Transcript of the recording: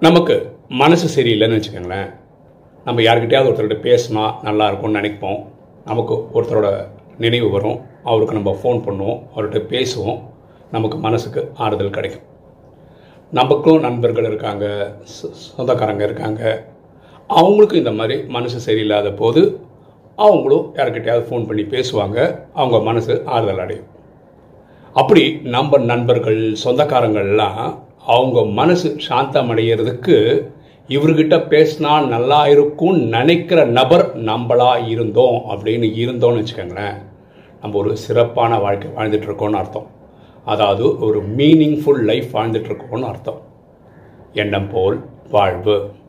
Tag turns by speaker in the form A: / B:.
A: நமக்கு மனசு சரியில்லைன்னு வச்சுக்கோங்களேன். நம்ம யார்கிட்டயாவது ஒருத்தர்கிட்ட பேசினா நல்லா இருக்கும்னு நினைப்போம். நமக்கு ஒருத்தரோட நினைவு வரும். அவருக்கு நம்ம ஃபோன் பண்ணுவோம். அவர்கிட்ட பேசுவோம். நமக்கு மனசுக்கு ஆறுதல் கிடைக்கும். நமக்கும் நண்பர்கள் இருக்காங்க. சொ- சொந்தக்காரங்க இருக்காங்க. அவங்களுக்கும் இந்த மாதிரி மனசு சரியில்லாத போது அவங்களும் யார்கிட்டயாவது ஃபோன் பண்ணி பேசுவாங்க. அவங்க மனசு ஆறுதல் அடையும். அப்படி நம்ம நண்பர்கள் சொந்தக்காரங்கள்லாம் அவங்க மனசு சாந்தம் அடைகிறதுக்கு இவர்கிட்ட பேசினா நல்லா இருக்கும்னு நினைக்கிற நபர் நம்மளா இருந்தோம் அப்படின்னு இருந்தோம்னு வச்சுக்கோங்களேன். நம்ம ஒரு சிறப்பான வாழ்க்கை வாழ்ந்துட்டுருக்கோம்னு அர்த்தம். அதாவது ஒரு மீனிங்ஃபுல் லைஃப் வாழ்ந்துட்டுருக்கோம்னு அர்த்தம். எண்ணம் போல் வாழ்வு.